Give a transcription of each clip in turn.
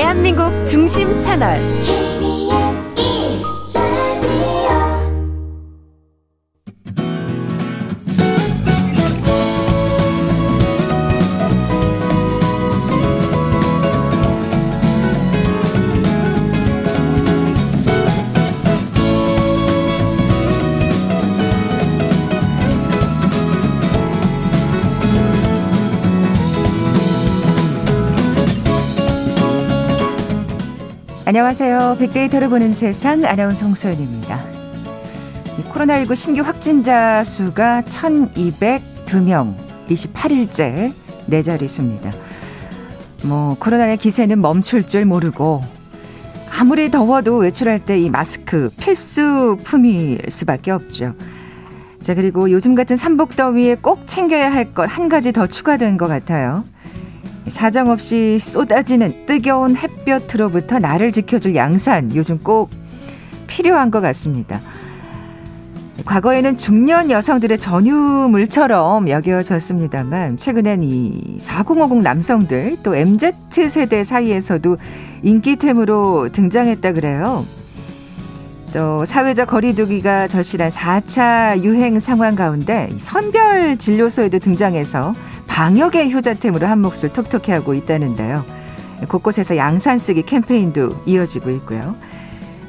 대한민국 중심 채널 안녕하세요. 빅데이터를 보는 세상 아나운서 홍소연입니다. 코로나19 신규 확진자 수가 1,202명, 28일째 네 자릿수입니다. 뭐 코로나의 기세는 멈출 줄 모르고 아무리 더워도 외출할 때 이 마스크 필수품일 수밖에 없죠. 자 그리고 요즘 같은 삼복 더위에 꼭 챙겨야 할 것 한 가지 더 추가된 것 같아요. 사정없이 쏟아지는 뜨거운 햇볕으로부터 나를 지켜줄 양산 요즘 꼭 필요한 것 같습니다. 과거에는 중년 여성들의 전유물처럼 여겨졌습니다만 최근엔 이 4050 남성들 또 MZ 세대 사이에서도 인기템으로 등장했다 그래요. 또 사회적 거리두기가 절실한 4차 유행 상황 가운데 선별 진료소에도 등장해서 방역의 효자템으로 한 몫을 톡톡히 하고 있다는데요. 곳곳에서 양산 쓰기 캠페인도 이어지고 있고요.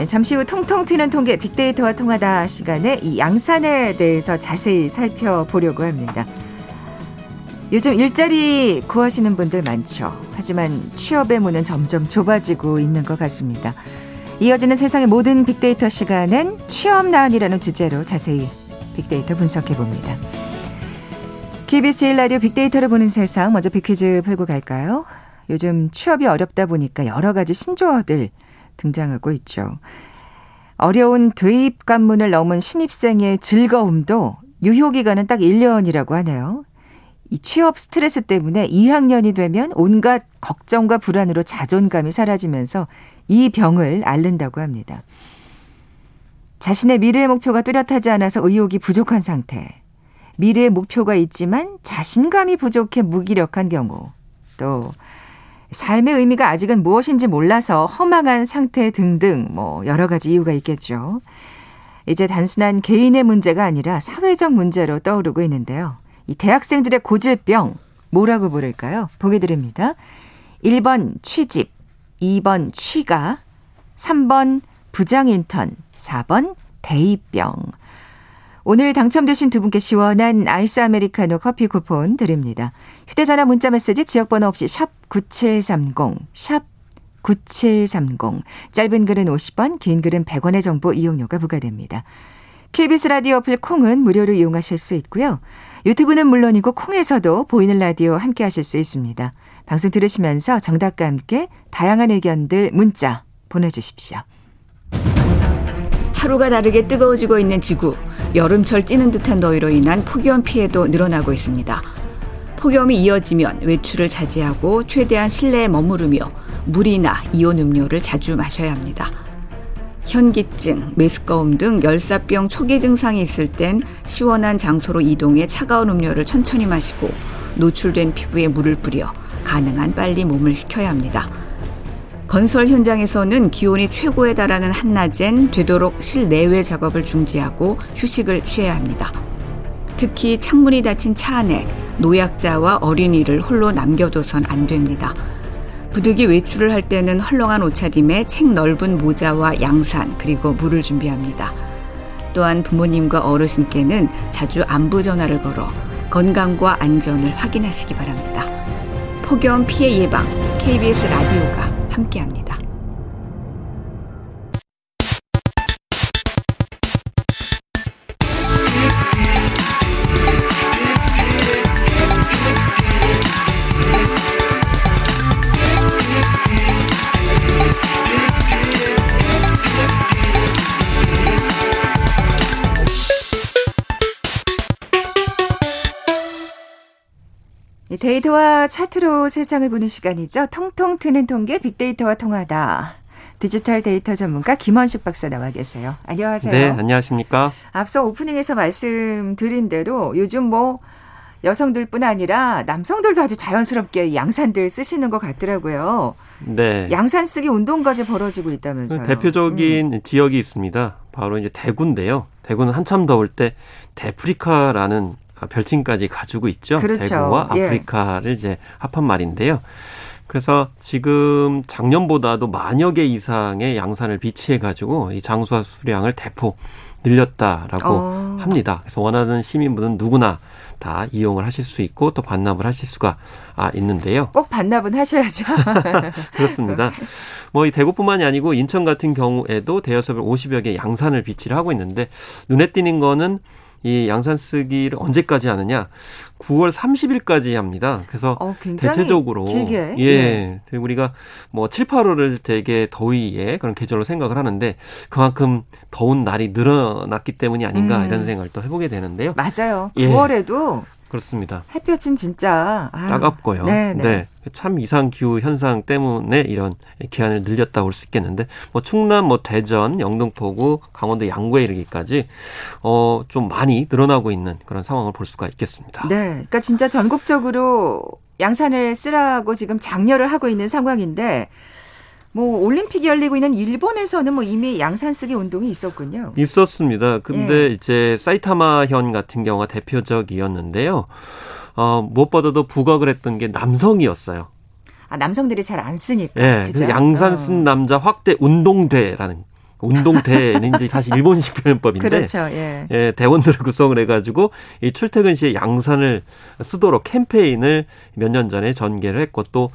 잠시 후 통통 튀는 통계 빅데이터와 통하다 시간에 이 양산에 대해서 자세히 살펴보려고 합니다. 요즘 일자리 구하시는 분들 많죠. 하지만 취업의 문은 점점 좁아지고 있는 것 같습니다. 이어지는 세상의 모든 빅데이터 시간은 취업 난이라는 주제로 자세히 빅데이터 분석해 봅니다. KBS 1라디오 빅데이터를 보는 세상 먼저 빅퀴즈 풀고 갈까요? 요즘 취업이 어렵다 보니까 여러 가지 신조어들 등장하고 있죠. 어려운 대입 관문을 넘은 신입생의 즐거움도 유효기간은 딱 1년이라고 하네요. 이 취업 스트레스 때문에 2학년이 되면 온갖 걱정과 불안으로 자존감이 사라지면서 이 병을 앓는다고 합니다. 자신의 미래의 목표가 뚜렷하지 않아서 의욕이 부족한 상태. 미래의 목표가 있지만 자신감이 부족해 무기력한 경우 또 삶의 의미가 아직은 무엇인지 몰라서 허망한 상태 등등 뭐 여러 가지 이유가 있겠죠. 이제 단순한 개인의 문제가 아니라 사회적 문제로 떠오르고 있는데요. 이 대학생들의 고질병 뭐라고 부를까요? 보기 드립니다. 1번 취집, 2번 취가, 3번 부장 인턴, 4번 대이병. 오늘 당첨되신 두 분께 시원한 아이스 아메리카노 커피 쿠폰 드립니다. 휴대전화 문자 메시지 지역번호 없이 샵 9730, 샵 9730. 짧은 글은 50원, 긴 글은 100원의 정보 이용료가 부과됩니다. KBS 라디오 어플 콩은 무료로 이용하실 수 있고요. 유튜브는 물론이고 콩에서도 보이는 라디오 함께 하실 수 있습니다. 방송 들으시면서 정답과 함께 다양한 의견들 문자 보내주십시오. 하루가 다르게 뜨거워지고 있는 지구. 여름철 찌는 듯한 더위로 인한 폭염 피해도 늘어나고 있습니다. 폭염이 이어지면 외출을 자제하고 최대한 실내에 머무르며 물이나 이온 음료를 자주 마셔야 합니다. 현기증, 메스꺼움 등 열사병 초기 증상이 있을 땐 시원한 장소로 이동해 차가운 음료를 천천히 마시고 노출된 피부에 물을 뿌려 가능한 빨리 몸을 식혀야 합니다. 건설 현장에서는 기온이 최고에 달하는 한낮엔 되도록 실내외 작업을 중지하고 휴식을 취해야 합니다. 특히 창문이 닫힌 차 안에 노약자와 어린이를 홀로 남겨둬선 안 됩니다. 부득이 외출을 할 때는 헐렁한 옷차림에 책 넓은 모자와 양산 그리고 물을 준비합니다. 또한 부모님과 어르신께는 자주 안부 전화를 걸어 건강과 안전을 확인하시기 바랍니다. 폭염 피해 예방 KBS 라디오가 함께합니다. 데이터와 차트로 세상을 보는 시간이죠. 통통 튀는 통계 빅데이터와 통하다. 디지털 데이터 전문가 김원식 박사 나와 계세요. 안녕하세요. 네, 안녕하십니까? 앞서 오프닝에서 말씀드린 대로 요즘 뭐 여성들뿐 아니라 남성들도 아주 자연스럽게 양산들 쓰시는 것 같더라고요. 네. 양산 쓰기 운동까지 벌어지고 있다면서요. 대표적인 음. 지역이 있습니다. 바로 이제 대구인데요. 대구는 한참 더울 때 대프리카라는 별칭까지 가지고 있죠. 그렇죠. 대구와 예. 아프리카를 예. 이제 합한 말인데요. 그래서 지금 작년보다도 만여 개 이상의 양산을 비치해 가지고 이 장수화 수량을 대폭 늘렸다라고 어. 합니다. 그래서 원하는 시민분은 누구나 다 이용을 하실 수 있고 또 반납을 하실 수가 아, 있는데요. 꼭 반납은 하셔야죠. 그렇습니다. 뭐 이 대구뿐만이 아니고 인천 같은 경우에도 대여섯을 50여 개 양산을 비치를 하고 있는데 눈에 띄는 거는 이 양산 쓰기를 언제까지 하느냐? 9월 30일까지 합니다. 그래서 어, 대체적으로 길게. 예. 예. 우리가 뭐 7, 8월을 되게 더위에 그런 계절로 생각을 하는데 그만큼 더운 날이 늘어났기 때문이 아닌가 음. 이런 생각을 또 해보게 되는데요. 맞아요. 9월에도 예. 그렇습니다. 햇볕은 진짜 아, 따갑고요. 네, 네. 네. 참 이상 기후 현상 때문에 이런 기한을 늘렸다 올 수 있겠는데 뭐 충남 뭐 대전, 영등포구, 강원도 양구에 이르기까지 어 좀 많이 늘어나고 있는 그런 상황을 볼 수가 있겠습니다. 네. 그러니까 진짜 전국적으로 양산을 쓰라고 지금 장려를 하고 있는 상황인데 뭐 올림픽이 열리고 있는 일본에서는 뭐 이미 양산 쓰기 운동이 있었군요. 있었습니다. 근데 예. 이제 사이타마현 같은 경우가 대표적이었는데요. 어, 무엇보다도 부각을 했던 게 남성이었어요. 아, 남성들이 잘 안 쓰니까. 예. 그죠? 양산 쓴 어. 남자 확대 운동대라는 운동대는 이제 사실 일본식 표현법인데 그렇죠. 예. 예, 대원들을 구성을 해가지고 이 출퇴근 시에 양산을 쓰도록 캠페인을 몇 년 전에 전개를 했고 또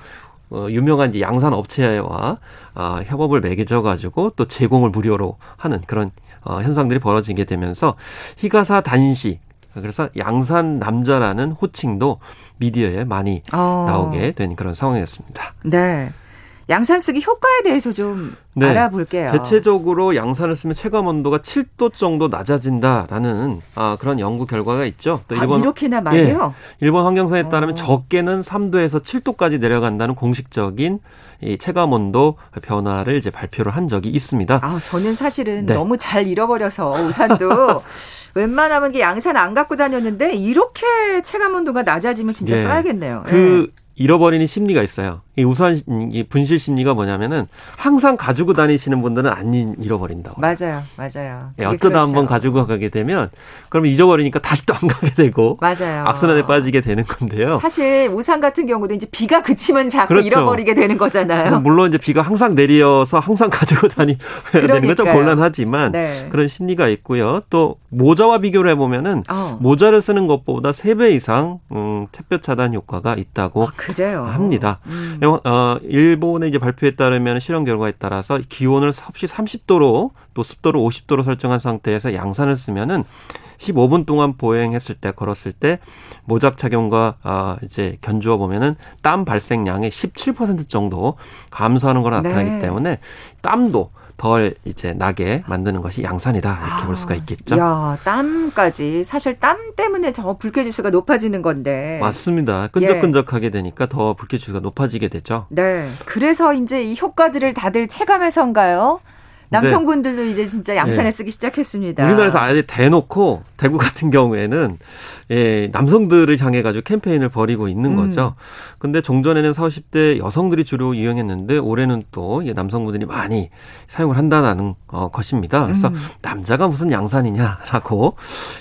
어, 유명한 이제 양산 업체와 아, 협업을 맺어 가지고 또 제공을 무료로 하는 그런 어, 현상들이 벌어지게 되면서 히가사 단시 그래서 양산 남자라는 호칭도 미디어에 많이 어. 나오게 된 그런 상황이었습니다. 네. 양산 쓰기 효과에 대해서 좀 네. 알아볼게요. 대체적으로 양산을 쓰면 체감 온도가 7도 정도 낮아진다라는 아, 그런 연구 결과가 있죠. 또 아, 일본, 아, 이렇게나 말이요? 예, 일본 환경성에 따르면 어. 적게는 3도에서 7도까지 내려간다는 공식적인 이 체감 온도 변화를 이제 발표를 한 적이 있습니다. 아, 저는 사실은 네. 너무 잘 잃어버려서 우산도 웬만하면 양산 안 갖고 다녔는데 이렇게 체감 온도가 낮아지면 진짜 예. 써야겠네요. 그 예. 잃어버리는 심리가 있어요. 이 우선 이 분실 심리가 뭐냐면은 항상 가지고 다니시는 분들은 안 잃어버린다고. 맞아요, 맞아요. 예, 어쩌다 그렇죠. 한번 가지고 가게 되면 그러면 잊어버리니까 다시 또 안 가게 되고. 맞아요. 악순환에 빠지게 되는 건데요. 사실 우산 같은 경우도 이제 비가 그치면 자꾸 그렇죠. 잃어버리게 되는 거잖아요. 물론 이제 비가 항상 내려서 항상 가지고 다니야 되는 건 좀 곤란하지만 네. 그런 심리가 있고요. 또 모자와 비교를 해보면은 어. 모자를 쓰는 것보다 3배 이상 음, 햇볕 차단 효과가 있다고 아, 그래요? 합니다. 음. 어, 일본의 이제 발표에 따르면 실험 결과에 따라서 기온을 섭씨 30도로 또 습도를 50도로 설정한 상태에서 양산을 쓰면은 15분 동안 보행했을 때 걸었을 때 모작 착용과 아 이제 견주어 보면은 땀 발생량의 17% 정도 감소하는 걸 나타나기 네. 때문에 땀도 덜 이제 나게 만드는 것이 양산이다 이렇게 아, 볼 수가 있겠죠. 야 땀까지 사실 땀 때문에 저 불쾌지수가 높아지는 건데. 맞습니다. 끈적끈적하게 예. 되니까 더 불쾌지수가 높아지게 되죠. 네. 그래서 이제 이 효과들을 다들 체감해서인가요? 남성분들도 네. 이제 진짜 양산을 네. 쓰기 시작했습니다. 우리나라에서 아예 대놓고 대구 같은 경우에는 예, 남성들을 향해 가지고 캠페인을 벌이고 있는 음. 거죠. 근데 종전에는 40, 50대 여성들이 주로 이용했는데 올해는 또 남성분들이 많이 사용을 한다는 어, 것입니다. 그래서 음. 남자가 무슨 양산이냐라고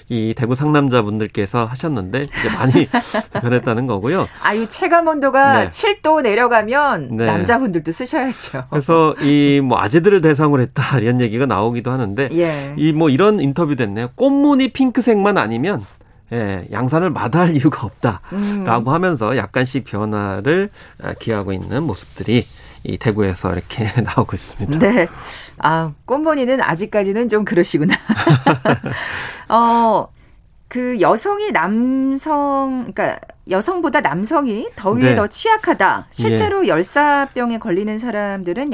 이 대구 상남자분들께서 하셨는데 이제 많이 변했다는 거고요. 아유 체감 온도가 네. 7도 내려가면 네. 남자분들도 쓰셔야죠. 그래서 이 뭐 아재들을 대상으로 했다 이런 얘기가 나오기도 하는데 예. 이뭐 이런 인터뷰 됐네요. 꽃무늬 핑크색만 아니면 예, 양산을 마다할 이유가 없다라고 음. 하면서 약간씩 변화를 아, 기하고 있는 모습들이 이 대구에서 이렇게 나오고 있습니다. 네. 아, 꽃무늬는 아직까지는 좀 그러시구나. 어, 그 여성이 남성, 그러니까 여성보다 남성이 더위에 네. 더 취약하다. 실제로 예. 열사병에 걸리는 사람들은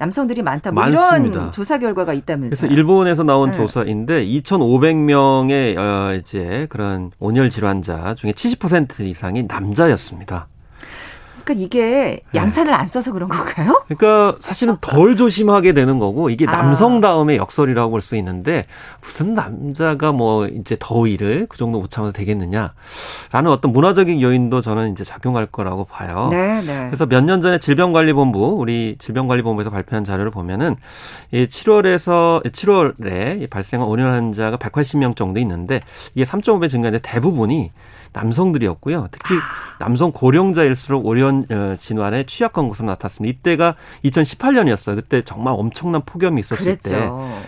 남성들이 많다. 뭐 이런 조사 결과가 있다면서요. 그래서 일본에서 나온 네. 조사인데 2,500명의 어 이제 그런 온열 질환자 중에 70% 이상이 남자였습니다. 그러니까 이게 네. 양산을 안 써서 그런 건가요? 그러니까 사실은 덜 조심하게 되는 거고 이게 아. 남성 다음에 역설이라고 볼 수 있는데 무슨 남자가 뭐 이제 더위를 그 정도 못 참아도 되겠느냐라는 어떤 문화적인 요인도 저는 이제 작용할 거라고 봐요. 네, 네. 그래서 몇 년 전에 질병관리본부 우리 질병관리본부에서 발표한 자료를 보면은 이 7월에서 7월에 발생한 온열 환자가 180명 정도 있는데 이게 3.5배 증가인데 대부분이 남성들이었고요. 특히 남성 고령자일수록 오련 어, 진환에 취약한 것으로 나타났습니다. 이때가 2018년이었어요. 그때 정말 엄청난 폭염이 있었을 그랬죠.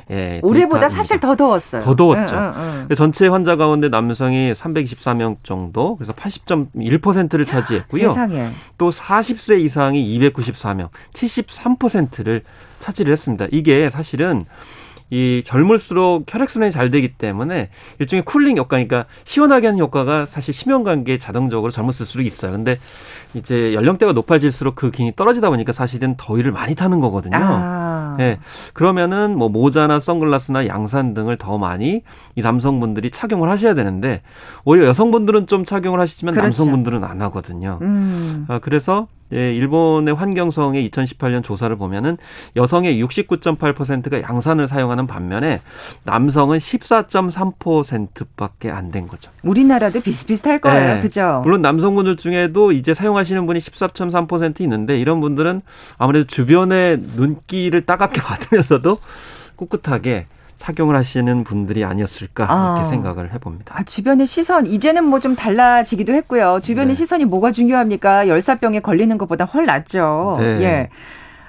때. 예, 올해보다 사실 더 더웠어요. 더 더웠죠. 응, 응, 응. 전체 환자 가운데 남성이 324명 정도, 그래서 80.1%를 차지했고요. 세상에. 또 40세 이상이 294명, 73%를 차지를 했습니다. 이게 사실은 이 젊을수록 혈액순환이 잘 되기 때문에 일종의 쿨링 효과, 그러니까 시원하게 하는 효과가 사실 심혈관계에 자동적으로 젊었을수록 있어요. 근데 이제 연령대가 높아질수록 그 기능이 떨어지다 보니까 사실은 더위를 많이 타는 거거든요. 아. 네. 그러면은 뭐 모자나 선글라스나 양산 등을 더 많이 이 남성분들이 착용을 하셔야 되는데 오히려 여성분들은 좀 착용을 하시지만 그렇죠. 남성분들은 안 하거든요. 음. 아, 그래서 예, 일본의 환경성의 2018년 조사를 보면은 여성의 69.8%가 양산을 사용하는 반면에 남성은 14.3%밖에 안 된 거죠. 우리나라도 비슷비슷할 거예요. 네. 그죠? 물론 남성분들 중에도 이제 사용하시는 분이 14.3% 있는데 이런 분들은 아무래도 주변의 눈길을 따갑게 받으면서도 꿋꿋하게 착용을 하시는 분들이 아니었을까 아. 이렇게 생각을 해봅니다. 아, 주변의 시선 이제는 뭐 좀 달라지기도 했고요. 주변의 네. 시선이 뭐가 중요합니까? 열사병에 걸리는 것보다 훨 낫죠. 네. 예.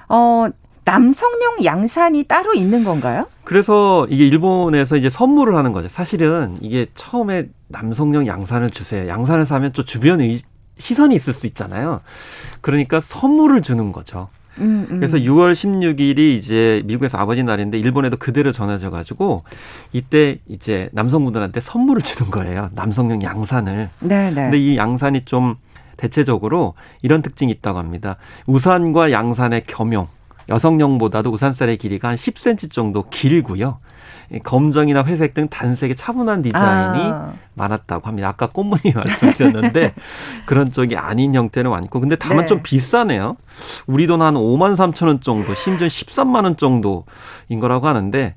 어, 남성용 양산이 따로 있는 건가요? 그래서 이게 일본에서 이제 선물을 하는 거죠. 사실은 이게 처음에 남성용 양산을 주세요. 양산을 사면 또 주변에 시선이 있을 수 있잖아요. 그러니까 선물을 주는 거죠. 음, 음. 그래서 6월 16일이 이제 미국에서 아버지 날인데 일본에도 그대로 전해져 가지고 이때 이제 남성분들한테 선물을 주는 거예요. 남성용 양산을. 네, 네. 근데 이 양산이 좀 대체적으로 이런 특징이 있다고 합니다. 우산과 양산의 겸용. 여성용보다도 우산살의 길이가 한 10cm 정도 길고요. 검정이나 회색 등 단색의 차분한 디자인이 아. 많았다고 합니다. 아까 꽃무늬 말씀드렸는데 그런 쪽이 아닌 형태는 많고 근데 다만 네. 좀 비싸네요. 우리 돈 한 5만 3천 원 정도, 심지어 13만 원 정도인 거라고 하는데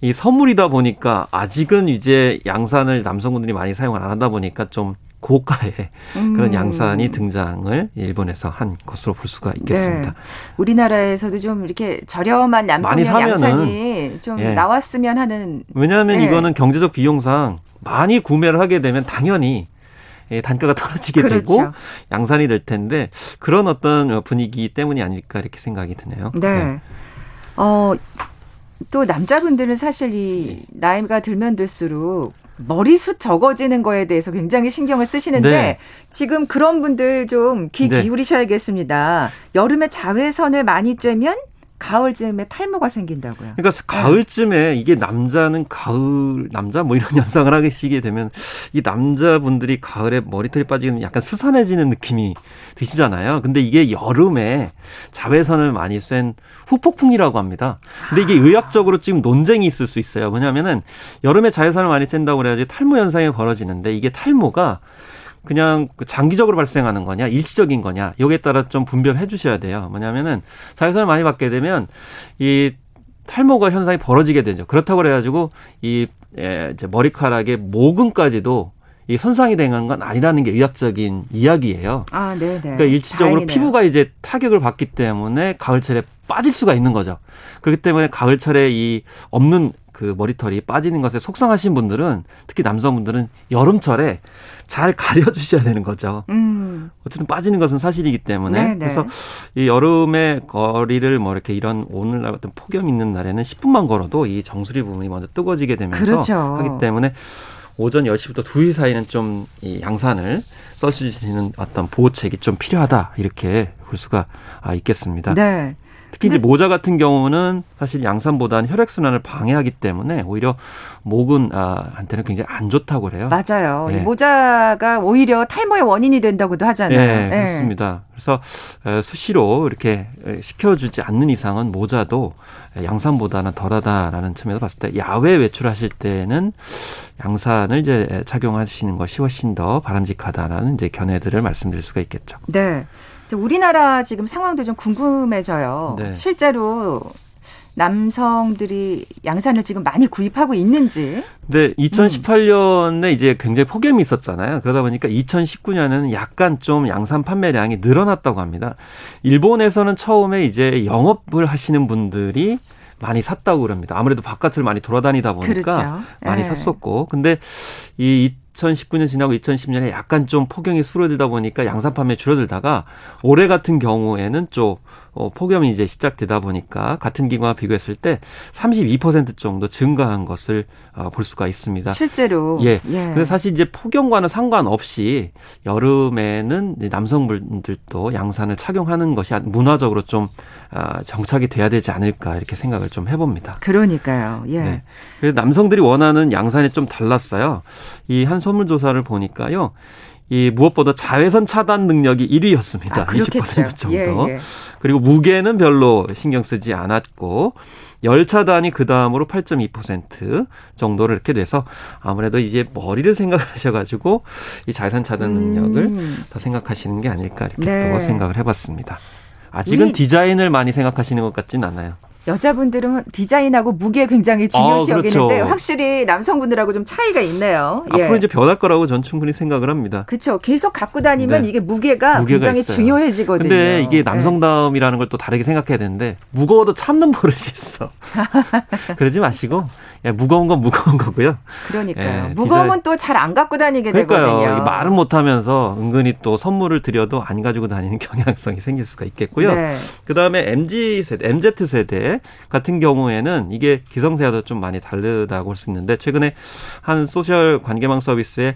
이 선물이다 보니까 아직은 이제 양산을 남성분들이 많이 사용을 안 하다 보니까 좀 고가의 음. 그런 양산이 등장을 일본에서 한 것으로 볼 수가 있겠습니다. 네. 우리나라에서도 좀 이렇게 저렴한 남성용 양산이 좀 예. 나왔으면 하는. 왜냐하면 예. 이거는 경제적 비용상 많이 구매를 하게 되면 당연히 예, 단가가 떨어지게 그렇죠. 되고 양산이 될 텐데 그런 어떤 분위기 때문이 아닐까 이렇게 생각이 드네요. 네. 네. 어, 또 남자분들은 사실 이 나이가 들면 들수록 머리숱 적어지는 거에 대해서 굉장히 신경을 쓰시는데 네. 지금 그런 분들 좀귀 네. 기울이셔야겠습니다. 여름에 자외선을 많이 쬐면 가을쯤에 탈모가 생긴다고요. 그러니까 가을쯤에 이게 남자는 가을 남자 뭐 이런 현상을 하시게 되면 이 남자분들이 가을에 머리털이 빠지면 약간 스산해지는 느낌이 드시잖아요. 근데 이게 여름에 자외선을 많이 쐰 후폭풍이라고 합니다. 근데 이게 의학적으로 지금 논쟁이 있을 수 있어요. 뭐냐면은 여름에 자외선을 많이 쐰다고 그래야지 탈모 현상이 벌어지는데 이게 탈모가 그냥 그 장기적으로 발생하는 거냐 일시적인 거냐 여기에 따라 좀 분별해 주셔야 돼요. 뭐냐면은 자외선을 많이 받게 되면 이 탈모가 현상이 벌어지게 되죠. 그렇다고 그래가지고 이 예, 이제 머리카락의 모근까지도 이 손상이 되는 건 아니라는 게 의학적인 이야기예요. 아, 네, 네. 그러니까 일시적으로 다행이네요. 피부가 이제 타격을 받기 때문에 가을철에 빠질 수가 있는 거죠. 그렇기 때문에 가을철에 이 없는 그 머리털이 빠지는 것에 속상하신 분들은 특히 남성분들은 여름철에 잘 가려주셔야 되는 거죠. 음. 어쨌든 빠지는 것은 사실이기 때문에 네네. 그래서 이 여름에 거리를 뭐 이렇게 이런 오늘날 같은 폭염 있는 날에는 10분만 걸어도 이 정수리 부분이 먼저 뜨거워지게 되면서 그렇죠. 하기 때문에 오전 10시부터 2시 사이는 좀 이 양산을 써주시는 어떤 보호책이 좀 필요하다 이렇게 볼 수가 아, 있겠습니다. 네. 특히 이제 모자 같은 경우는 사실 양산보다는 혈액 순환을 방해하기 때문에 오히려 목은 아, 한테는 굉장히 안 좋다고 그래요. 맞아요. 네. 이 모자가 오히려 탈모의 원인이 된다고도 하잖아요. 네, 네. 그렇습니다. 그래서 수시로 이렇게 시켜주지 않는 이상은 모자도 양산보다는 덜하다라는 측면에서 봤을 때 야외 외출하실 때는 양산을 이제 착용하시는 것이 훨씬 더 바람직하다라는 이제 견해들을 말씀드릴 수가 있겠죠. 네. 우리나라 지금 상황도 좀 궁금해져요. 네. 실제로 남성들이 양산을 지금 많이 구입하고 있는지. 네, 2018년에 음. 이제 굉장히 폭염이 있었잖아요. 그러다 보니까 2019년에는 약간 좀 양산 판매량이 늘어났다고 합니다. 일본에서는 처음에 이제 영업을 하시는 분들이 많이 샀다고 그럽니다. 아무래도 바깥을 많이 돌아다니다 보니까 그렇죠. 많이 네. 샀었고. 근데 이 2019년 지나고 2010년에 약간 좀 폭염이 수그러들다 보니까 양산 판매 줄어들다가 올해 같은 경우에는 좀 어, 폭염이 이제 시작되다 보니까 같은 기간과 비교했을 때 32% 정도 증가한 것을 어, 볼 수가 있습니다. 실제로. 예. 예. 근데 사실 이제 폭염과는 상관없이 여름에는 남성분들도 양산을 착용하는 것이 문화적으로 좀 아, 정착이 돼야 되지 않을까 이렇게 생각을 좀 해봅니다. 그러니까요. 예. 네. 그래서 남성들이 원하는 양산이 좀 달랐어요. 이한 설문조사를 보니까요. 이 무엇보다 자외선 차단 능력이 1위였습니다. 아, 20% 정도. 예, 예. 그리고 무게는 별로 신경 쓰지 않았고 열 차단이 그 다음으로 8.2% 정도를 이렇게 돼서 아무래도 이제 머리를 생각하셔가지고 이 자외선 차단 능력을 음. 더 생각하시는 게 아닐까 이렇게 네. 또 생각을 해봤습니다. 아직은 디자인을 많이 생각하시는 것 같지는 않아요. 여자분들은 디자인하고 무게 굉장히 중요시 아, 그렇죠. 여기는데 확실히 남성분들하고 좀 차이가 있네요. 예. 앞으로 이제 변할 거라고 전 충분히 생각을 합니다. 그렇죠. 계속 갖고 다니면 네. 이게 무게가, 무게가 굉장히 있어요. 중요해지거든요. 근데 이게 예. 남성다움이라는 걸 또 다르게 생각해야 되는데 무거워도 참는 버릇이 있어. 그러지 마시고 예, 무거운 건 무거운 거고요. 그러니까요. 예, 무거우면 또잘 안 갖고 다니게 그러니까요. 되거든요. 말은 못하면서 은근히 또 선물을 드려도 안 가지고 다니는 경향성이 생길 수가 있겠고요. 네. 그 다음에 MZ 세대, MZ 세대 같은 경우에는 이게 기성세대도 좀 많이 다르다고 할 수 있는데 최근에 한 소셜 관계망 서비스에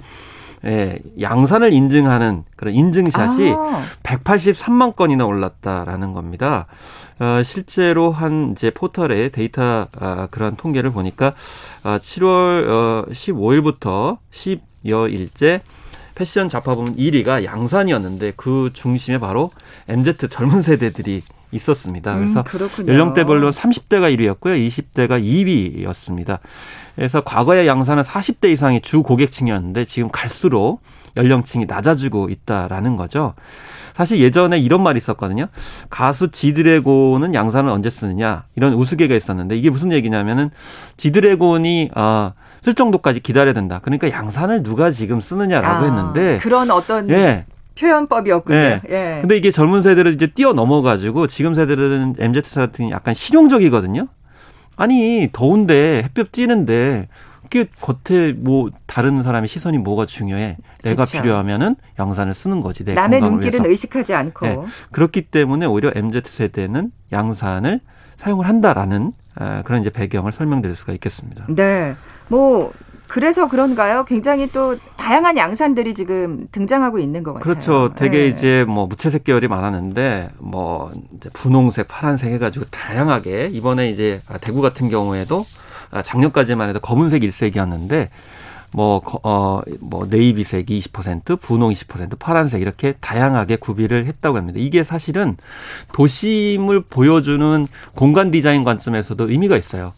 예, 양산을 인증하는 그런 인증샷이 아. 183만 건이나 올랐다라는 겁니다. 어, 실제로 한 이제 포털의 데이터 아, 그런 통계를 보니까 아, 7월 어, 15일부터 10여일째 패션 잡화 부문 1위가 양산이었는데 그 중심에 바로 MZ 젊은 세대들이 있었습니다. 음, 그래서 음, 연령대별로 30대가 1위였고요. 20대가 2위였습니다. 그래서 과거의 양산은 40대 이상이 주 고객층이었는데 지금 갈수록 연령층이 낮아지고 있다라는 거죠. 사실 예전에 이런 말이 있었거든요. 가수 지드래곤은 양산을 언제 쓰느냐 이런 우스개가 있었는데 이게 무슨 얘기냐면은 지드래곤이 아 쓸 정도까지 기다려야 된다. 그러니까 양산을 누가 지금 쓰느냐라고 아, 했는데 그런 어떤 예. 표현법이었군요. 네. 예. 근데 이게 젊은 세대를 이제 뛰어넘어 가지고 지금 세대들은 MZ 세 같은 약간 실용적이거든요. 아니 더운데 햇볕 찌는데 그게 겉에 뭐 다른 사람의 시선이 뭐가 중요해? 내가 그쵸. 필요하면은 양산을 쓰는 거지. 내 남의 눈길은 위해서. 의식하지 않고. 네. 그렇기 때문에 오히려 MZ 세대는 양산을 사용을 한다라는 아, 그런 이제 배경을 설명드릴 수가 있겠습니다. 네. 뭐 그래서 그런가요? 굉장히 또 다양한 양산들이 지금 등장하고 있는 것 같아요. 그렇죠. 되게 네. 이제 뭐 무채색 계열이 많았는데 뭐 이제 분홍색, 파란색 해가지고 다양하게 이번에 이제 대구 같은 경우에도 아, 작년까지만 해도 검은색 일색이었는데 뭐, 어, 뭐, 네이비색이 20%, 분홍 20%, 파란색 이렇게 다양하게 구비를 했다고 합니다. 이게 사실은 도심을 보여주는 공간 디자인 관점에서도 의미가 있어요.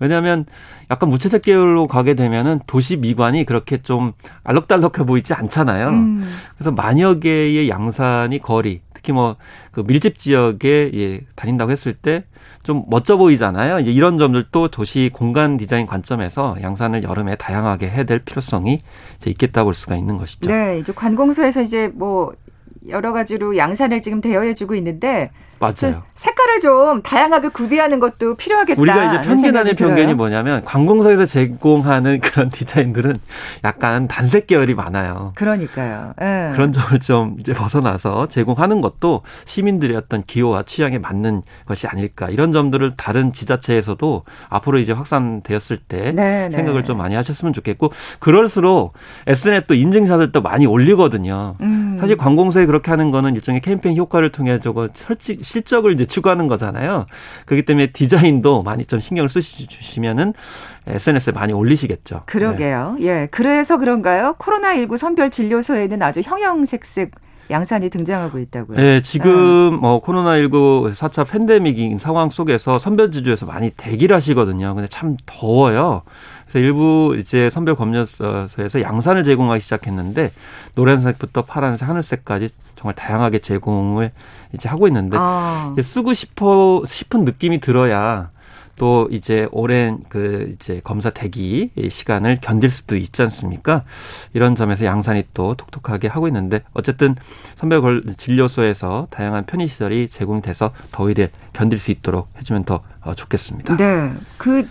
왜냐하면 약간 무채색 계열로 가게 되면은 도시 미관이 그렇게 좀 알록달록해 보이지 않잖아요. 음. 그래서 만여 개의 양산이 거리, 특히 뭐 그 밀집 지역에 예, 다닌다고 했을 때 좀 멋져 보이잖아요. 이제 이런 점들도 도시 공간 디자인 관점에서 양산을 여름에 다양하게 해야 될 필요성이 이제 있겠다고 볼 수가 있는 것이죠. 네, 이제 관공서에서 이제 뭐 여러 가지로 양산을 지금 대여해주고 있는데 맞아요. 색깔을 좀 다양하게 구비하는 것도 필요하겠다. 우리가 이제 편견 아닌 편견이 뭐냐면 관공서에서 제공하는 그런 디자인들은 약간 단색 계열이 많아요. 그러니까요. 네. 그런 점을 좀 이제 벗어나서 제공하는 것도 시민들의 어떤 기호와 취향에 맞는 것이 아닐까 이런 점들을 다른 지자체에서도 앞으로 이제 확산되었을 때 네, 네. 생각을 네. 좀 많이 하셨으면 좋겠고 그럴수록 SNS 또 인증샷을 또 많이 올리거든요. 음. 사실 관공서에 그렇게 하는 거는 일종의 캠페인 효과를 통해 저거 설치 실적을 이제 추구하는 거잖아요. 그렇기 때문에 디자인도 많이 좀 신경을 쓰시면은 SNS에 많이 올리시겠죠. 그러게요. 네. 예. 그래서 그런가요? 코로나19 선별 진료소에는 아주 형형색색 양산이 등장하고 있다고요. 네, 지금 네. 뭐 코로나19 4차 팬데믹인 상황 속에서 선별지주에서 많이 대기를 하시거든요. 근데 참 더워요. 그래서 일부 이제 선별 검역소에서 양산을 제공하기 시작했는데 노란색부터 파란색, 하늘색까지 정말 다양하게 제공을 이제 하고 있는데 아. 쓰고 싶어 싶은 느낌이 들어야 또 이제 오랜 그 이제 검사 대기 시간을 견딜 수도 있지 않습니까? 이런 점에서 양산이 또 톡톡하게 하고 있는데 어쨌든 선별 진료소에서 다양한 편의 시설이 제공돼서 더위를 견딜 수 있도록 해주면 더 어, 좋겠습니다. 네, 그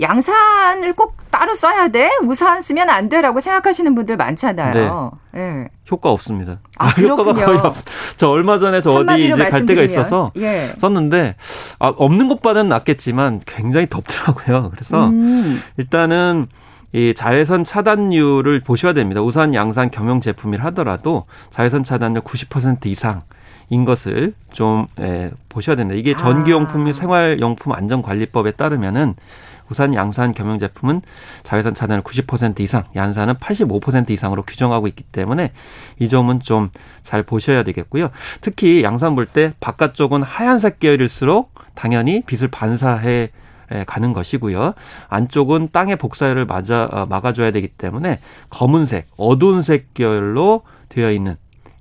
양산을 꼭 따로 써야 돼? 우산 쓰면 안 돼라고 생각하시는 분들 많잖아요. 네. 네. 효과 없습니다. 아, 효과가 거의 없. 저 얼마 전에 저 어디 이제 갈 데가 있어서 예. 썼는데 아, 없는 것보다는 낫겠지만 굉장히 덥더라고요. 그래서 음. 일단은 이 자외선 차단율을 보셔야 됩니다. 우산, 양산, 겸용 제품이라 하더라도 자외선 차단율 90% 이상 인 것을 좀 예, 보셔야 된다. 이게 전기용품 및 아. 생활용품 안전관리법에 따르면은 우산, 양산, 겸용 제품은 자외선 차단을 90% 이상, 양산은 85% 이상으로 규정하고 있기 때문에 이 점은 좀 잘 보셔야 되겠고요. 특히 양산 볼 때 바깥쪽은 하얀색 계열일수록 당연히 빛을 반사해 가는 것이고요. 안쪽은 땅의 복사열을 맞아 어, 막아줘야 되기 때문에 검은색, 어두운 색 계열로 되어 있는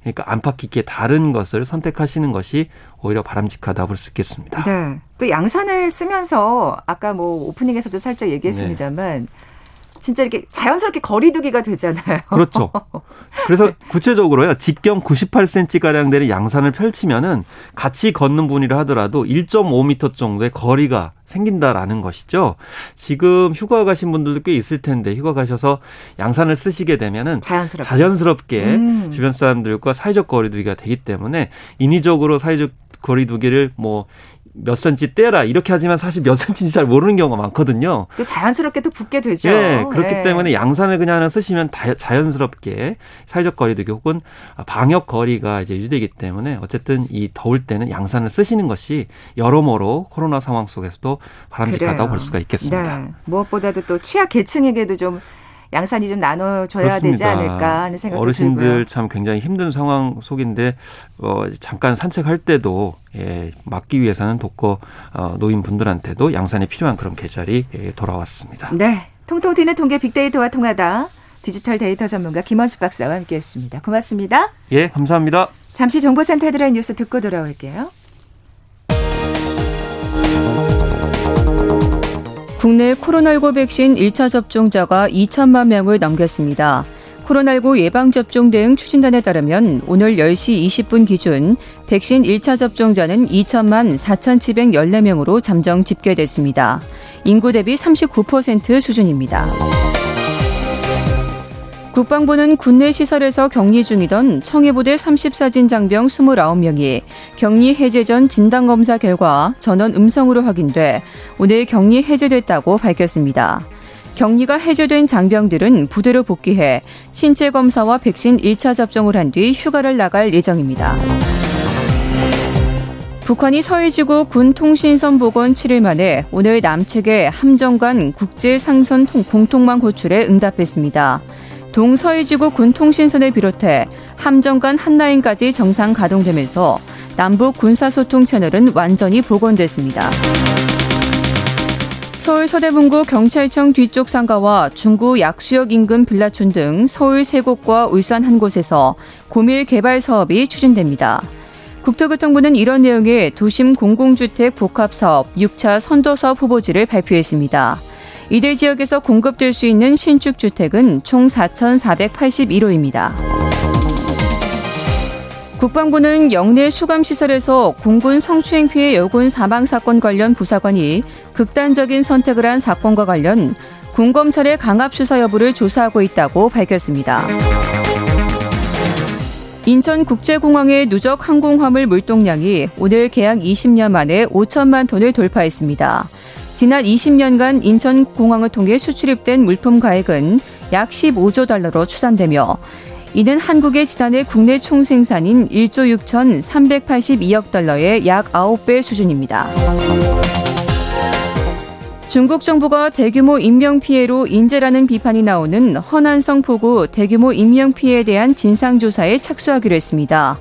그러니까 안팎 깊게 다른 것을 선택하시는 것이 오히려 바람직하다 볼 수 있겠습니다. 네. 또 양산을 쓰면서 아까 뭐 오프닝에서도 살짝 얘기했습니다만 네. 진짜 이렇게 자연스럽게 거리두기가 되잖아요. 그렇죠. 그래서 구체적으로요. 직경 98cm 가량 되는 양산을 펼치면은 같이 걷는 분이라 하더라도 1.5m 정도의 거리가 생긴다라는 것이죠. 지금 휴가 가신 분들도 꽤 있을 텐데 휴가 가셔서 양산을 쓰시게 되면은 자연스럽게, 자연스럽게 음. 주변 사람들과 사회적 거리두기가 되기 때문에 인위적으로 사회적 거리두기를 뭐 몇 센치 떼라 이렇게 하지만 사실 몇 센치인지 잘 모르는 경우가 많거든요. 또 자연스럽게 또 붙게 되죠. 네, 그렇기 네. 때문에 양산을 그냥 하나 쓰시면 자연스럽게 사회적 거리두기 혹은 방역 거리가 이제 유지되기 때문에 어쨌든 이 더울 때는 양산을 쓰시는 것이 여러모로 코로나 상황 속에서도 바람직하다고 볼 수가 있겠습니다. 네. 무엇보다도 또 취약 계층에게도 좀 양산이 좀 나눠줘야 그렇습니다. 되지 않을까 하는 생각이 어르신들 들고요. 참 굉장히 힘든 상황 속인데 어, 잠깐 산책할 때도 예, 막기 위해서는 독거 어, 노인분들한테도 양산이 필요한 그런 계절이 예, 돌아왔습니다. 네. 통통 튀는 통계 빅데이터와 통하다. 디지털 데이터 전문가 김원수 박사와 함께했습니다. 고맙습니다. 예, 감사합니다. 잠시 정보센터 헤드라인 뉴스 듣고 돌아올게요. 국내 코로나19 백신 1차 접종자가 2천만 명을 넘겼습니다. 코로나19 예방접종 대응 추진단에 따르면 오늘 10시 20분 기준 백신 1차 접종자는 2천만 4,714명으로 잠정 집계됐습니다. 인구 대비 39% 수준입니다. 국방부는 국내 시설에서 격리 중이던 청해부대 34진 장병 29명이 격리 해제 전 진단 검사 결과 전원 음성으로 확인돼 오늘 격리 해제됐다고 밝혔습니다. 격리가 해제된 장병들은 부대로 복귀해 신체 검사와 백신 1차 접종을 한 뒤 휴가를 나갈 예정입니다. 북한이 서해지구 군 통신선 복원 7일 만에 오늘 남측의 함정간 국제상선 공통망 호출에 응답했습니다. 동서해지구 군통신선을 비롯해 함정간 한라인까지 정상 가동되면서 남북 군사소통 채널은 완전히 복원됐습니다. 서울 서대문구 경찰청 뒤쪽 상가와 중구 약수역 인근 빌라촌 등 서울 세 곳과 울산 한 곳에서 고밀 개발 사업이 추진됩니다. 국토교통부는 이런 내용의 도심 공공주택 복합사업 6차 선도사업 후보지를 발표했습니다. 이들 지역에서 공급될 수 있는 신축 주택은 총 4,481호입니다. 국방부는 영내 수감시설에서 공군 성추행 피해 여군 사망 사건 관련 부사관이 극단적인 선택을 한 사건과 관련 군검찰의 강압 수사 여부를 조사하고 있다고 밝혔습니다. 인천국제공항의 누적 항공화물 물동량이 오늘 개항 20년 만에 5천만 톤을 돌파했습니다. 지난 20년간 인천공항을 통해 수출입된 물품 가액은 약 15조 달러로 추산되며 이는 한국의 지난해 국내 총생산인 1조 6,382억 달러의 약 9배 수준입니다. 중국 정부가 대규모 인명피해로 인재라는 비판이 나오는 허난성 포구 대규모 인명피해에 대한 진상조사에 착수하기로 했습니다.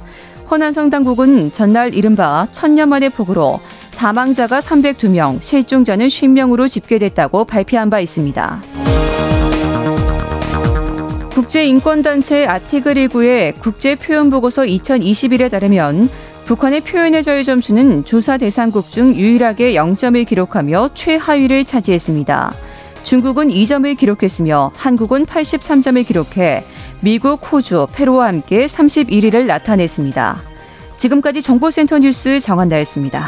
허난성 당국은 전날 이른바 천년 만의 폭우로 사망자가 302명, 실종자는 50명으로 집계됐다고 발표한 바 있습니다. 국제인권단체 아티글19의 국제표현보고서 2021에 따르면 북한의 표현의 자유 점수는 조사 대상국 중 유일하게 0점을 기록하며 최하위를 차지했습니다. 중국은 2점을 기록했으며 한국은 83점을 기록해 미국, 호주, 페루와 함께 31위를 나타냈습니다. 지금까지 정보센터 뉴스 정한다였습니다.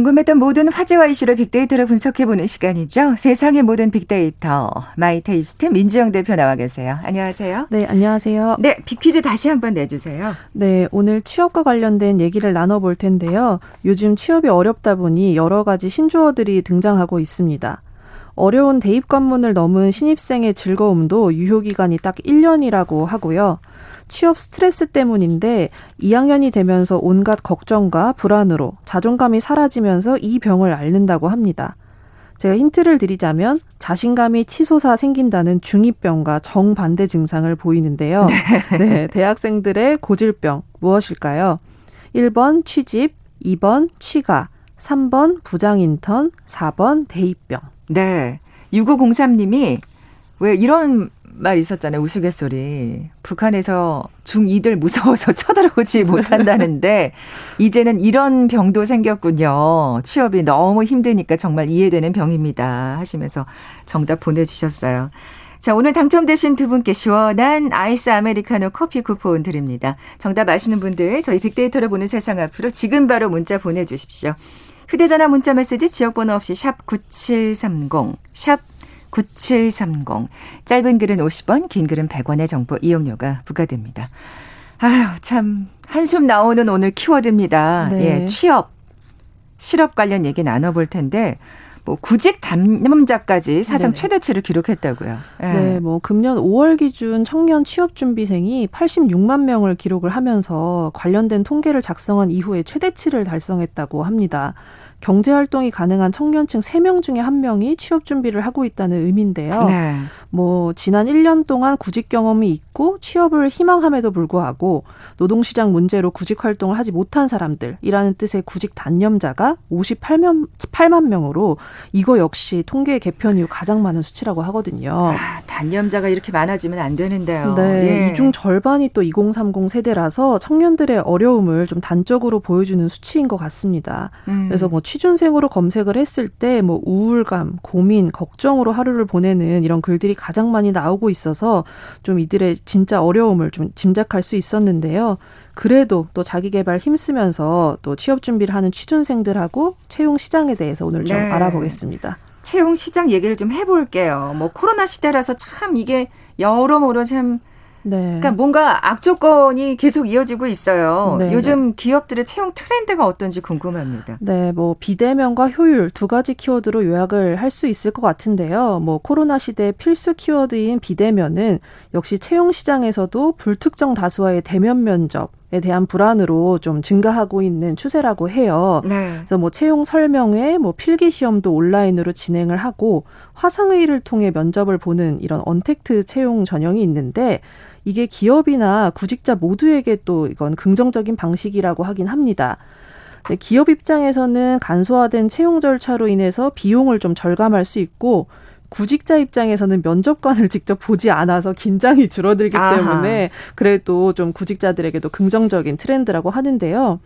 궁금했던 모든 화제와 이슈를 빅데이터로 분석해보는 시간이죠. 세상의 모든 빅데이터 마이테이스트 민지영 대표 나와 계세요. 안녕하세요. 네, 안녕하세요. 네, 빅퀴즈 다시 한번 내주세요. 네, 오늘 취업과 관련된 얘기를 나눠볼 텐데요. 요즘 취업이 어렵다 보니 여러 가지 신조어들이 등장하고 있습니다. 어려운 대입 관문을 넘은 신입생의 즐거움도 유효기간이 딱 1년이라고 하고요. 취업 스트레스 때문인데 2학년이 되면서 온갖 걱정과 불안으로 자존감이 사라지면서 이 병을 앓는다고 합니다. 제가 힌트를 드리자면 자신감이 치솟아 생긴다는 중2병과 정반대 증상을 보이는데요. 네. 네, 대학생들의 고질병 무엇일까요? 1번 취집, 2번 취가, 3번 부장 인턴, 4번 대입병. 네. 6503님이 왜 이런 말 있었잖아요. 우스갯소리. 북한에서 중2들 무서워서 쳐들어오지 못한다는데 이제는 이런 병도 생겼군요. 취업이 너무 힘드니까 정말 이해되는 병입니다. 하시면서 정답 보내주셨어요. 자, 오늘 당첨되신 두 분께 시원한 아이스 아메리카노 커피 쿠폰 드립니다. 정답 아시는 분들 저희 빅데이터를 보는 세상 앞으로 지금 바로 문자 보내주십시오. 휴대전화 문자 메시지 지역번호 없이 샵 9730, 샵 9730. 짧은 글은 50원, 긴 글은 100원의 정보 이용료가 부과됩니다. 아유, 참, 한숨 나오는 오늘 키워드입니다. 네. 예, 취업, 실업 관련 얘기 나눠볼 텐데, 뭐 구직 담임자까지 사상 네네. 최대치를 기록했다고요. 예. 네, 뭐 금년 5월 기준 청년 취업 준비생이 86만 명을 기록을 하면서 관련된 통계를 작성한 이후에 최대치를 달성했다고 합니다. 경제 활동이 가능한 청년층 3명 중에 1명이 취업 준비를 하고 있다는 의미인데요. 네. 뭐 지난 1년 동안 구직 경험이 있고 취업을 희망함에도 불구하고 노동시장 문제로 구직 활동을 하지 못한 사람들이라는 뜻의 구직 단념자가 58만 8만 명으로 이거 역시 통계 개편 이후 가장 많은 수치라고 하거든요. 아, 단념자가 이렇게 많아지면 안 되는데요. 네. 예. 이중 절반이 또 2030 세대라서 청년들의 어려움을 좀 단적으로 보여주는 수치인 것 같습니다. 음. 그래서 뭐 취준생으로 검색을 했을 때 뭐 우울감, 고민, 걱정으로 하루를 보내는 이런 글들이 가장 많이 나오고 있어서 좀 이들의 진짜 어려움을 좀 짐작할 수 있었는데요. 그래도 또 자기 개발 힘쓰면서 또 취업 준비를 하는 취준생들하고 채용 시장에 대해서 오늘 좀 네. 알아보겠습니다. 채용 시장 얘기를 좀 해볼게요. 뭐 코로나 시대라서 참 이게 여러모로 참 네. 그러니까 뭔가 악조건이 계속 이어지고 있어요. 네, 요즘 네. 기업들의 채용 트렌드가 어떤지 궁금합니다. 네, 뭐 비대면과 효율 두 가지 키워드로 요약을 할 수 있을 것 같은데요. 뭐 코로나 시대 필수 키워드인 비대면은 역시 채용 시장에서도 불특정 다수와의 대면 면접 에 대한 불안으로 좀 증가하고 있는 추세라고 해요. 네. 그래서 뭐 채용 설명회, 뭐 필기 시험도 온라인으로 진행을 하고 화상회의를 통해 면접을 보는 이런 언택트 채용 전형이 있는데 이게 기업이나 구직자 모두에게 또 이건 긍정적인 방식이라고 하긴 합니다. 기업 입장에서는 간소화된 채용 절차로 인해서 비용을 좀 절감할 수 있고 구직자 입장에서는 면접관을 직접 보지 않아서 긴장이 줄어들기 아하. 때문에 그래도 좀 구직자들에게도 긍정적인 트렌드라고 하는데요.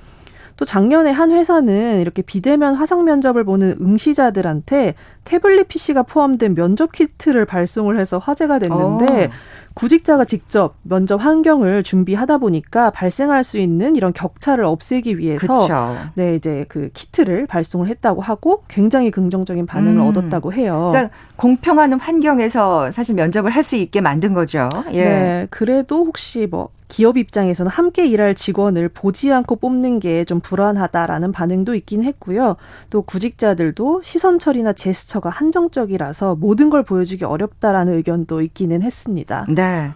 또 작년에 한 회사는 이렇게 비대면 화상 면접을 보는 응시자들한테 태블릿 PC가 포함된 면접 키트를 발송을 해서 화제가 됐는데 어. 구직자가 직접 면접 환경을 준비하다 보니까 발생할 수 있는 이런 격차를 없애기 위해서 그쵸. 네 이제 그 키트를 발송을 했다고 하고 굉장히 긍정적인 반응을 음. 얻었다고 해요. 그러니까 공평한 환경에서 사실 면접을 할 수 있게 만든 거죠. 예. 네, 그래도 혹시 뭐 기업 입장에서는 함께 일할 직원을 보지 않고 뽑는 게 좀 불안하다라는 반응도 있긴 했고요. 또 구직자들도 시선 처리나 제스처가 한정적이라서 모든 걸 보여주기 어렵다라는 의견도 있기는 했습니다. 네.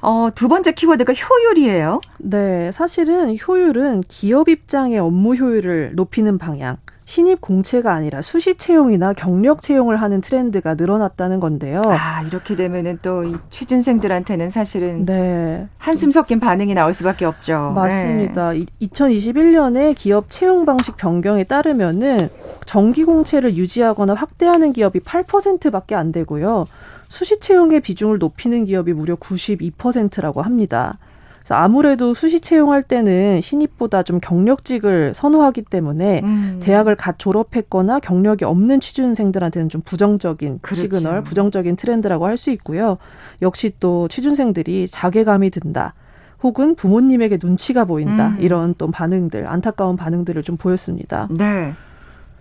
어, 두 번째 키워드가 효율이에요. 네, 사실은 효율은 기업 입장의 업무 효율을 높이는 방향. 신입 공채가 아니라 수시 채용이나 경력 채용을 하는 트렌드가 늘어났다는 건데요. 아, 이렇게 되면은 또 이 취준생들한테는 사실은 네. 한숨 섞인 반응이 나올 수밖에 없죠. 맞습니다. 네. 2021년에 기업 채용 방식 변경에 따르면은 정기 공채를 유지하거나 확대하는 기업이 8%밖에 안 되고요. 수시 채용의 비중을 높이는 기업이 무려 92%라고 합니다. 그래서 아무래도 수시 채용할 때는 신입보다 좀 경력직을 선호하기 때문에 음. 대학을 갓 졸업했거나 경력이 없는 취준생들한테는 좀 부정적인 그렇죠. 시그널, 부정적인 트렌드라고 할 수 있고요. 역시 또 취준생들이 자괴감이 든다. 혹은 부모님에게 눈치가 보인다. 음. 이런 또 반응들, 안타까운 반응들을 좀 보였습니다. 네.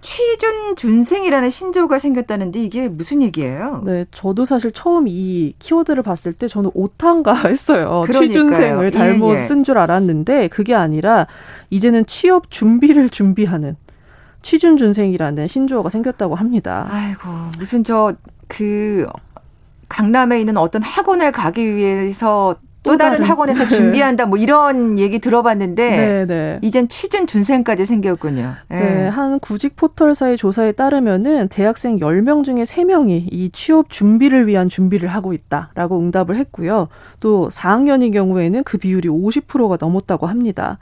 취준 준생이라는 신조가 생겼다는데 이게 무슨 얘기예요? 네, 저도 사실 처음 이 키워드를 봤을 때 저는 오탄가 했어요. 그러니까요. 취준생을 잘못 예, 예. 쓴줄 알았는데 그게 아니라 이제는 취업 준비를 준비하는 취준 준생이라는 신조어가 생겼다고 합니다. 아이고, 무슨 저그 강남에 있는 어떤 학원을 가기 위해서 또, 다른, 다른, 학원에서 네. 준비한다 뭐 이런 얘기 들어봤는데 네, 네. 이젠 취준 준생까지 생겼군요. 네. 네. 한 구직 포털사의 조사에 따르면은 대학생 10명 중에 3명이 이 취업 준비를 위한 준비를 하고 있다라고 응답을 했고요. 또 4학년인 경우에는 그 비율이 50%가 넘었다고 합니다.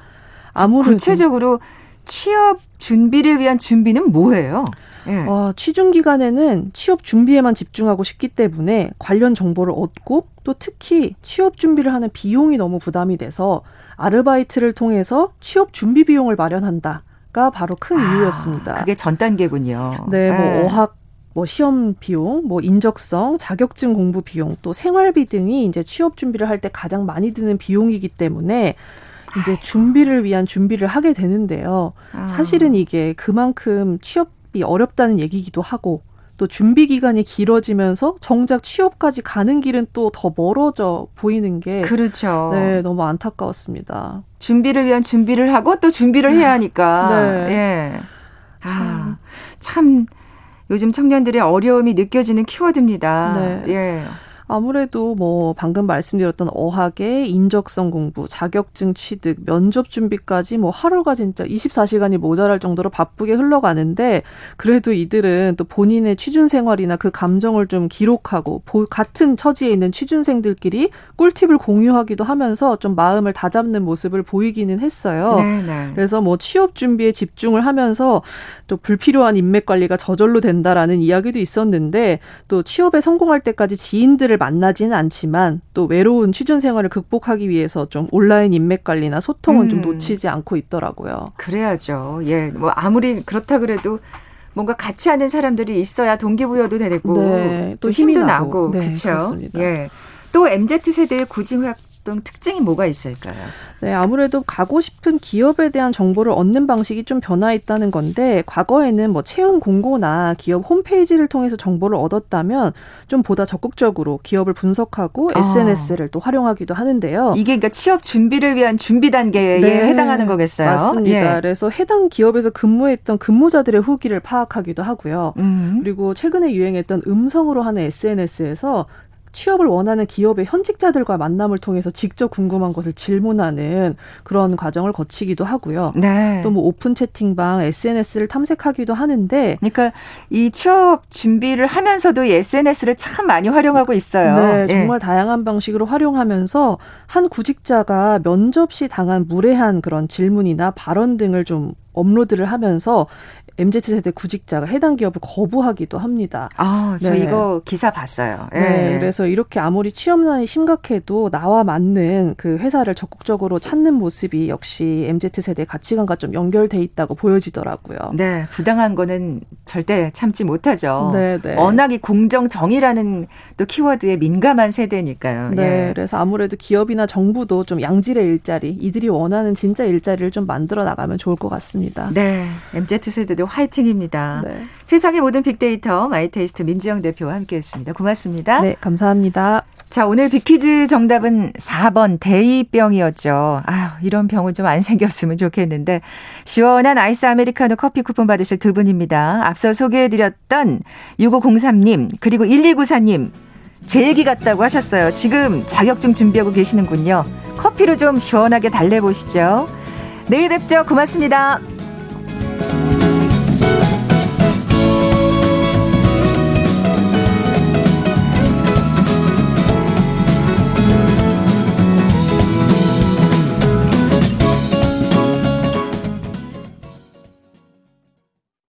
아무래도 구체적으로 취업 준비를 위한 준비는 뭐예요? 네. 어, 취준 기간에는 취업 준비에만 집중하고 싶기 때문에 관련 정보를 얻고 또 특히 취업 준비를 하는 비용이 너무 부담이 돼서 아르바이트를 통해서 취업 준비 비용을 마련한다가 바로 큰 아, 이유였습니다. 그게 전 단계군요. 네, 뭐 네. 어학 뭐 시험 비용, 뭐 인적성, 자격증 공부 비용, 또 생활비 등이 이제 취업 준비를 할 때 가장 많이 드는 비용이기 때문에 이제 준비를 위한 준비를 하게 되는데요. 아. 사실은 이게 그만큼 취업이 어렵다는 얘기기도 하고 또 준비 기간이 길어지면서 정작 취업까지 가는 길은 또 더 멀어져 보이는 게 그렇죠. 네, 너무 안타까웠습니다. 준비를 위한 준비를 하고 또 준비를 해야 하니까. 네. 예. 아, 참 요즘 청년들의 어려움이 느껴지는 키워드입니다. 네. 예. 아무래도 뭐 방금 말씀드렸던 어학의 인적성 공부, 자격증 취득, 면접 준비까지 뭐 하루가 진짜 24시간이 모자랄 정도로 바쁘게 흘러가는데 그래도 이들은 또 본인의 취준 생활이나 그 감정을 좀 기록하고 같은 처지에 있는 취준생들끼리 꿀팁을 공유하기도 하면서 좀 마음을 다잡는 모습을 보이기는 했어요. 네네. 네. 그래서 뭐 취업 준비에 집중을 하면서 또 불필요한 인맥 관리가 저절로 된다라는 이야기도 있었는데 또 취업에 성공할 때까지 지인들을 만나지는 않지만 또 외로운 취준 생활을 극복하기 위해서 좀 온라인 인맥 관리나 소통은 음. 좀 놓치지 않고 있더라고요. 그래야죠. 예. 뭐 아무리 그렇다 그래도 뭔가 같이 하는 사람들이 있어야 동기부여도 되고 네, 또 힘도 나고, 나고. 네, 그렇죠. 예. 또 MZ 세대의 구직 활동 특징이 뭐가 있을까요? 네, 아무래도 가고 싶은 기업에 대한 정보를 얻는 방식이 좀 변화했다는 건데 과거에는 뭐 채용 공고나 기업 홈페이지를 통해서 정보를 얻었다면 좀 보다 적극적으로 기업을 분석하고 SNS를 아. 또 활용하기도 하는데요. 이게 그러니까 취업 준비를 위한 준비 단계에 네, 해당하는 거겠어요. 맞습니다. 예. 그래서 해당 기업에서 근무했던 근무자들의 후기를 파악하기도 하고요. 음. 그리고 최근에 유행했던 음성으로 하는 SNS에서 취업을 원하는 기업의 현직자들과 만남을 통해서 직접 궁금한 것을 질문하는 그런 과정을 거치기도 하고요. 네. 또뭐 오픈 채팅방, SNS를 탐색하기도 하는데 그러니까 이 취업 준비를 하면서도 이 SNS를 참 많이 활용하고 있어요. 네, 예. 정말 네. 다양한 방식으로 활용하면서 한 구직자가 면접 시 당한 무례한 그런 질문이나 발언 등을 좀 업로드를 하면서 MZ세대 구직자가 해당 기업을 거부하기도 합니다. 아, 저 네. 이거 기사 봤어요. 네. 네. 그래서 이렇게 아무리 취업난이 심각해도 나와 맞는 그 회사를 적극적으로 찾는 모습이 역시 MZ세대 가치관과 좀 연결돼 있다고 보여지더라고요. 네. 부당한 거는 절대 참지 못하죠. 네, 네. 워낙이 공정 정의라는 또 키워드에 민감한 세대니까요. 네. 예. 그래서 아무래도 기업이나 정부도 좀 양질의 일자리, 이들이 원하는 진짜 일자리를 좀 만들어 나가면 좋을 것 같습니다. 네. MZ세대 도 화이팅입니다. 네. 세상의 모든 빅데이터 마이테이스트 민지영 대표와 함께했습니다. 고맙습니다. 네, 감사합니다. 자, 오늘 빅퀴즈 정답은 4번 대이병이었죠. 아유, 이런 병은 좀 안 생겼으면 좋겠는데 시원한 아이스 아메리카노 커피 쿠폰 받으실 두 분입니다. 앞서 소개해드렸던 6503님 그리고 1294님 제 얘기 같다고 하셨어요. 지금 자격증 준비하고 계시는군요. 커피로 좀 시원하게 달래보시죠. 내일 뵙죠. 고맙습니다.